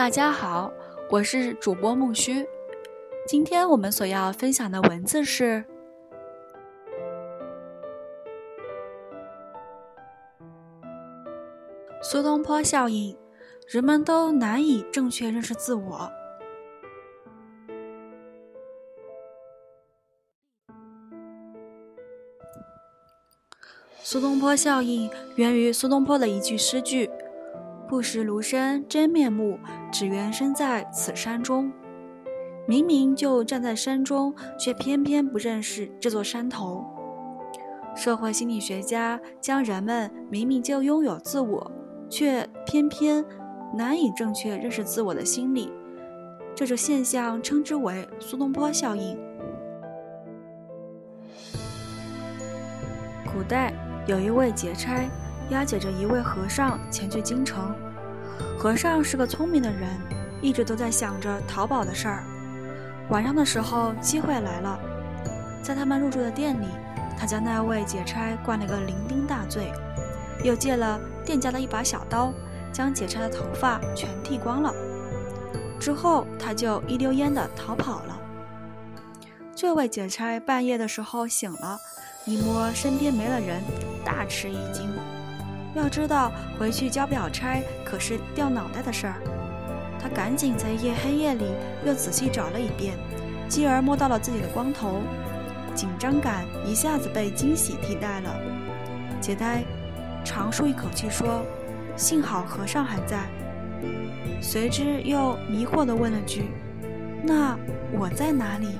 大家好，我是主播木须。今天我们所要分享的文字是苏东坡效应，人们都难以正确认识自我。苏东坡效应源于苏东坡的一句诗句：“不识庐山真面目，只缘身在此山中。”明明就站在山中，却偏偏不认识这座山头。社会心理学家将人们明明就拥有自我，却偏偏难以正确认识自我的心理，这种现象称之为苏东坡效应。古代。有一位劫差押解着一位和尚前去京城。和尚是个聪明的人，一直都在想着淘宝的事儿。晚上的时候，机会来了，在他们入住的店里，他将那位解差灌了个酩酊大醉，又借了店家的一把小刀，将解差的头发全剃光了。之后，他就一溜烟的逃跑了。这位解差半夜的时候醒了。一摸身边没了人，大吃一惊。要知道回去交表差可是掉脑袋的事儿。他赶紧在夜黑夜里又仔细找了一遍，继而摸到了自己的光头，紧张感一下子被惊喜替代了。杰呆长舒一口气说：“幸好和尚还在。”随之又迷惑地问了句：“那我在哪里？”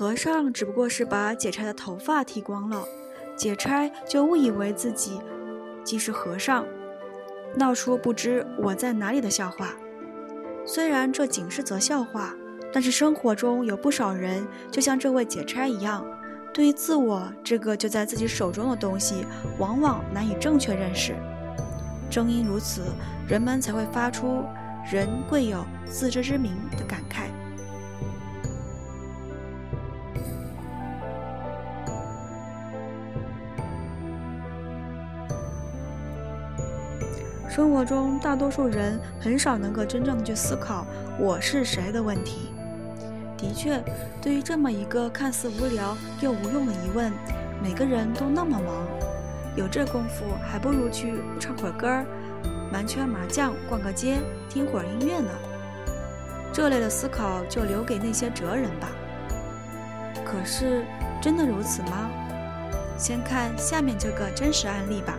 和尚只不过是把解差的头发剃光了，解差就误以为自己既是和尚，闹出不知我在哪里的笑话。虽然这仅是则笑话，但是生活中有不少人就像这位解差一样，对于自我这个就在自己手中的东西，往往难以正确认识。正因如此，人们才会发出“人贵有自知之明”的感慨。生活中，大多数人很少能够真正去思考“我是谁”的问题。的确，对于这么一个看似无聊又无用的疑问，每个人都那么忙，有这功夫，还不如去唱会儿歌儿、玩圈麻将、逛个街、听会儿音乐呢。这类的思考就留给那些哲人吧。可是，真的如此吗？先看下面这个真实案例吧。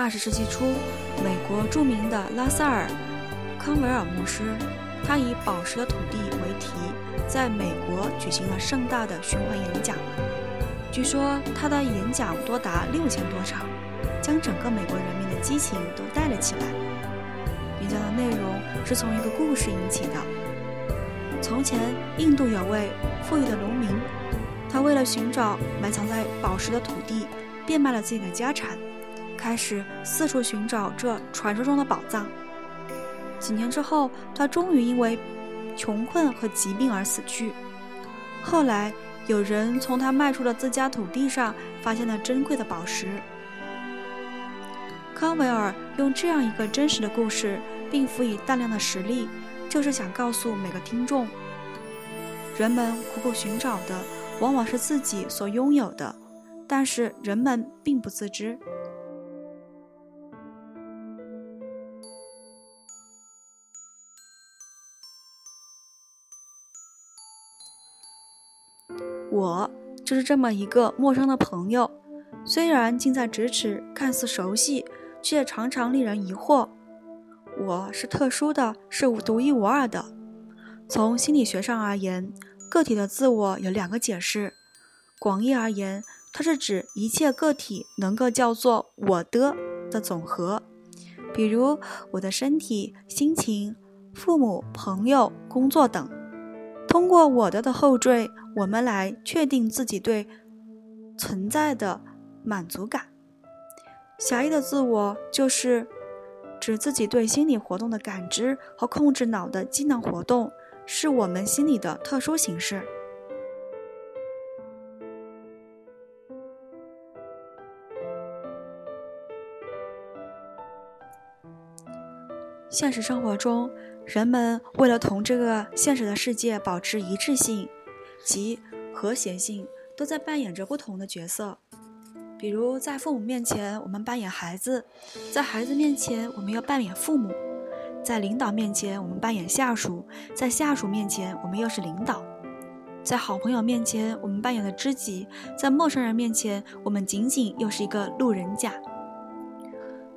二十世纪初，美国著名的拉萨尔·康维尔牧师，他以“宝石的土地”为题，在美国举行了盛大的巡回演讲。据说他的演讲多达六千多场，将整个美国人民的激情都带了起来。演讲的内容是从一个故事引起的：从前，印度有位富裕的农民，他为了寻找埋藏在宝石的土地，变卖了自己的家产。开始四处寻找这传说中的宝藏。几年之后，他终于因为穷困和疾病而死去。后来，有人从他卖出的自家土地上发现了珍贵的宝石。康维尔用这样一个真实的故事，并辅以大量的实例，就是想告诉每个听众：人们苦苦寻找的，往往是自己所拥有的，但是人们并不自知。我就是这么一个陌生的朋友，虽然近在咫尺，看似熟悉，却常常令人疑惑。我是特殊的，是独一无二的。从心理学上而言，个体的自我有两个解释。广义而言，它是指一切个体能够叫做我的的总和，比如我的身体、心情、父母、朋友、工作等。通过我的的后缀，我们来确定自己对存在的满足感。狭义的自我就是指自己对心理活动的感知和控制脑的机能活动，是我们心理的特殊形式。现实生活中，人们为了同这个现实的世界保持一致性及和谐性，都在扮演着不同的角色。比如，在父母面前，我们扮演孩子；在孩子面前，我们要扮演父母；在领导面前，我们扮演下属；在下属面前，我们又是领导；在好朋友面前，我们扮演了知己；在陌生人面前，我们仅仅又是一个路人甲。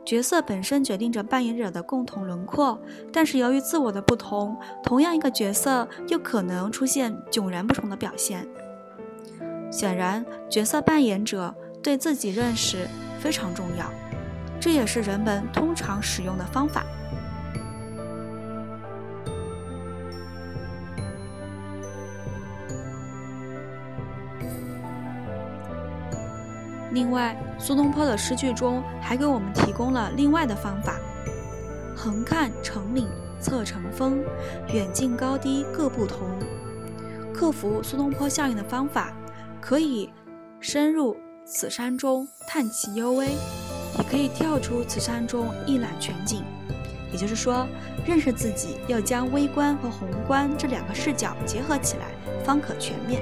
角色本身决定着扮演者的共同轮廓，但是由于自我的不同，同样一个角色又可能出现迥然不同的表现。显然，角色扮演者对自己认识非常重要，这也是人们通常使用的方法。另外，苏东坡的诗句中还给我们提供了另外的方法：横看成岭侧成峰，远近高低各不同。克服苏东坡效应的方法，可以深入此山中探其幽微，也可以跳出此山中一览全景。也就是说，认识自己要将微观和宏观这两个视角结合起来，方可全面。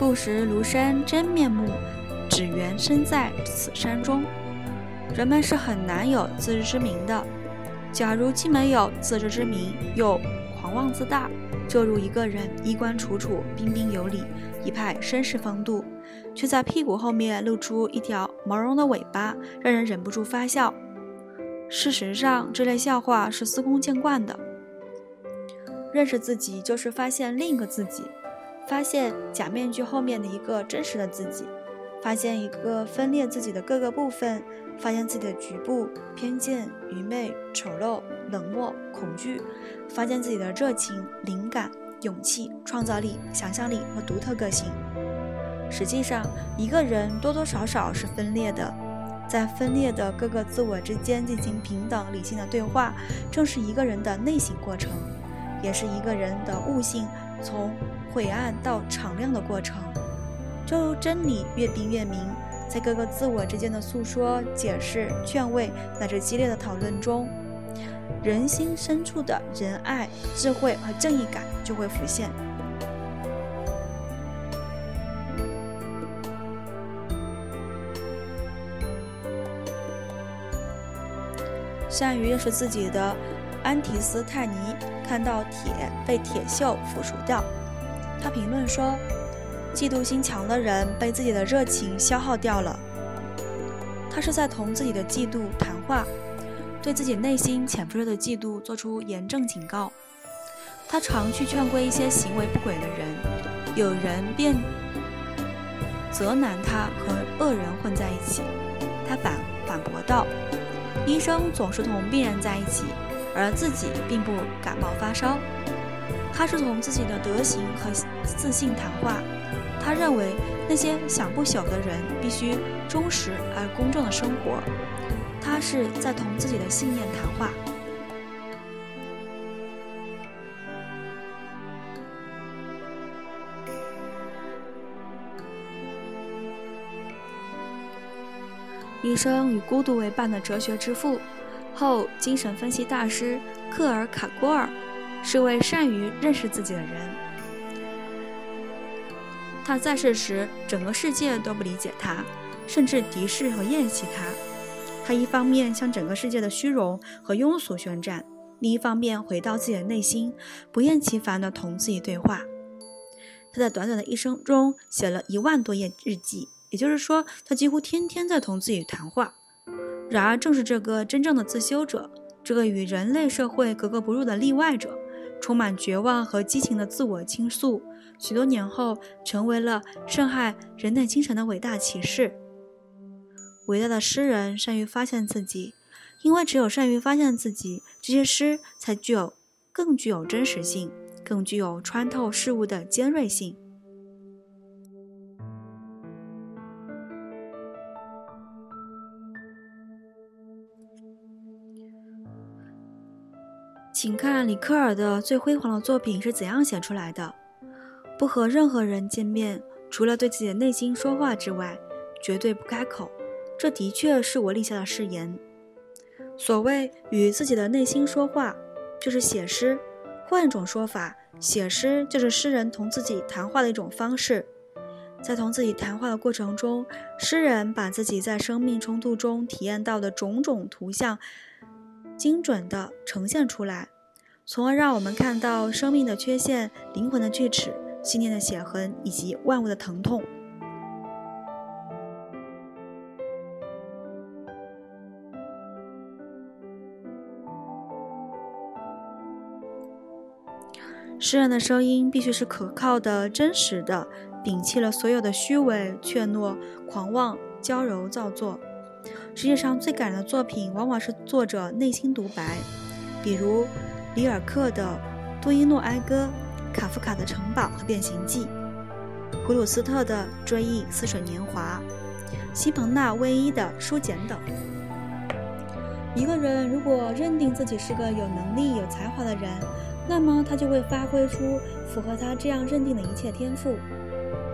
不识庐山真面目，只缘身在此山中。人们是很难有自知之明的。假如既没有自知之明，又狂妄自大，就如一个人衣冠楚楚、彬彬有礼，一派绅士风度，却在屁股后面露出一条毛茸的尾巴，让人忍不住发笑。事实上，这类笑话是司空见惯的。认识自己，就是发现另一个自己。发现假面具后面的一个真实的自己，发现一个分裂自己的各个部分，发现自己的局部偏见、愚昧、丑陋、冷漠、恐惧，发现自己的热情、灵感、勇气、创造力、想象力和独特个性。实际上，一个人多多少少是分裂的，在分裂的各个自我之间进行平等理性的对话，正是一个人的内省过程，也是一个人的悟性从。晦暗到敞亮的过程，正如真理越辩越明，在各个自我之间的诉说、解释、劝慰乃至激烈的讨论中，人心深处的仁爱、智慧和正义感就会浮现。善于认识自己的安提斯泰尼，看到铁被铁锈腐蚀掉。他评论说：“嫉妒心强的人被自己的热情消耗掉了。他是在同自己的嫉妒谈话，对自己内心潜伏着的嫉妒做出严正警告。他常去劝规一些行为不轨的人，有人便责难他和恶人混在一起。他反反驳道：医生总是同病人在一起，而自己并不感冒发烧。”他是从自己的德行和自信谈话。他认为那些想不朽的人必须忠实而公正的生活。他是在同自己的信念谈话。一生与孤独为伴的哲学之父，后精神分析大师克尔卡郭尔。是位善于认识自己的人。他在世时，整个世界都不理解他，甚至敌视和厌弃他。他一方面向整个世界的虚荣和庸俗宣战，另一方面回到自己的内心，不厌其烦地同自己对话。他在短短的一生中写了一万多页日记，也就是说，他几乎天天在同自己谈话。然而，正是这个真正的自修者，这个与人类社会格格不入的例外者。充满绝望和激情的自我倾诉，许多年后成为了震撼人类精神的伟大启示。伟大的诗人善于发现自己，因为只有善于发现自己，这些诗才具有更具有真实性，更具有穿透事物的尖锐性。请看里克尔的最辉煌的作品是怎样写出来的：不和任何人见面，除了对自己的内心说话之外，绝对不开口。这的确是我立下的誓言。所谓与自己的内心说话，就是写诗。换一种说法，写诗就是诗人同自己谈话的一种方式。在同自己谈话的过程中，诗人把自己在生命冲突中体验到的种种图像，精准地呈现出来，从而让我们看到生命的缺陷、灵魂的锯齿、信念的血痕以及万物的疼痛。诗人的声音必须是可靠的、真实的，摒弃了所有的虚伪、怯懦、狂妄、娇柔造作。世界上最感人的作品，往往是作者内心独白，比如里尔克的《杜伊诺哀歌》，卡夫卡的《城堡和变形记》，普鲁斯特的《追忆似水年华》，西彭纳威伊的《书简》等。一个人如果认定自己是个有能力、有才华的人，那么他就会发挥出符合他这样认定的一切天赋。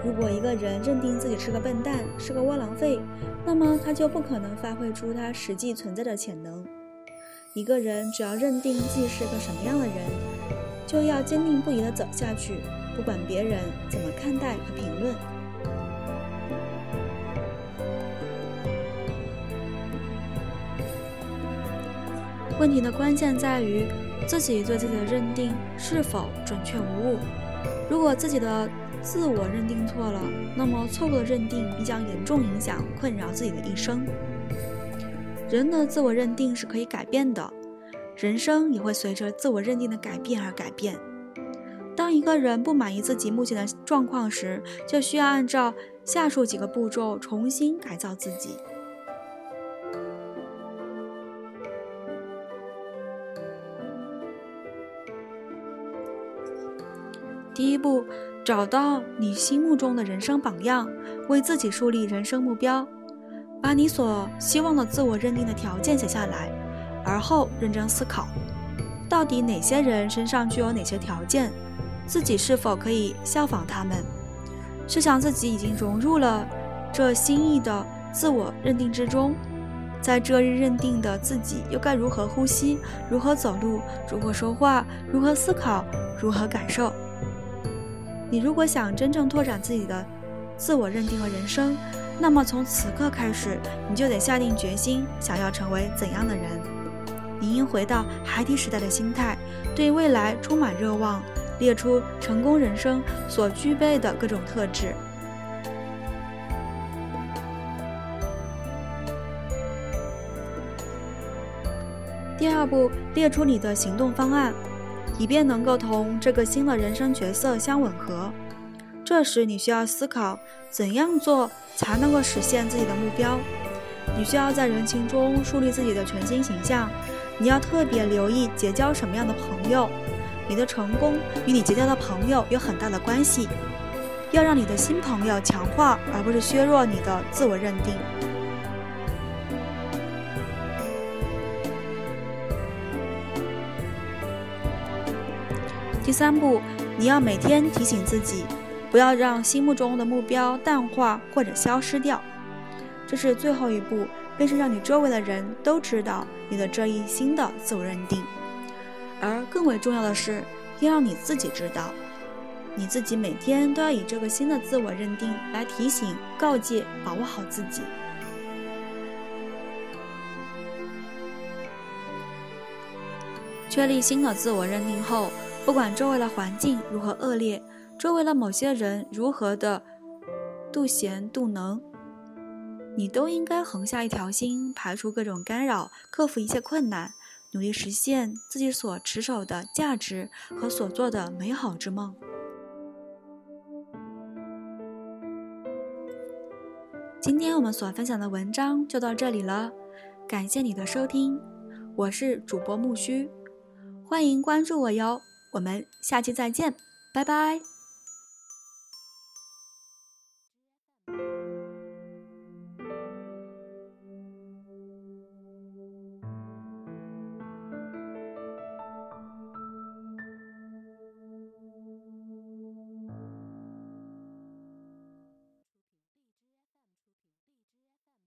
如果一个人认定自己是个笨蛋，是个窝囊废，那么他就不可能发挥出他实际存在的潜能。一个人只要认定自己是个什么样的人，就要坚定不移地走下去，不管别人怎么看待和评论。问题的关键在于。自己对自己的认定是否准确无误？如果自己的自我认定错了，那么错误的认定必将严重影响、困扰自己的一生。人的自我认定是可以改变的，人生也会随着自我认定的改变而改变。当一个人不满意自己目前的状况时，就需要按照下述几个步骤重新改造自己。第一步，找到你心目中的人生榜样，为自己树立人生目标，把你所希望的自我认定的条件写下来，而后认真思考，到底哪些人身上具有哪些条件，自己是否可以效仿他们？试想自己已经融入了这心意的自我认定之中，在这日认定的自己又该如何呼吸？如何走路？如何说话？如何思考？如何感受？你如果想真正拓展自己的自我认定和人生，那么从此刻开始，你就得下定决心，想要成为怎样的人。你应回到孩提时代的心态，对未来充满热望，列出成功人生所具备的各种特质。第二步，列出你的行动方案。以便能够同这个新的人生角色相吻合，这时你需要思考怎样做才能够实现自己的目标。你需要在人群中树立自己的全新形象。你要特别留意结交什么样的朋友，你的成功与你结交的朋友有很大的关系。要让你的新朋友强化而不是削弱你的自我认定。第三步，你要每天提醒自己，不要让心目中的目标淡化或者消失掉。这是最后一步，便是让你周围的人都知道你的这一新的自我认定。而更为重要的是，要让你自己知道，你自己每天都要以这个新的自我认定来提醒、告诫、把握好自己。确立新的自我认定后。不管周围的环境如何恶劣，周围的某些人如何的妒贤妒能，你都应该横下一条心，排除各种干扰，克服一切困难，努力实现自己所持守的价值和所做的美好之梦。今天我们所分享的文章就到这里了，感谢你的收听，我是主播木须，欢迎关注我哟。我们下期再见，拜拜。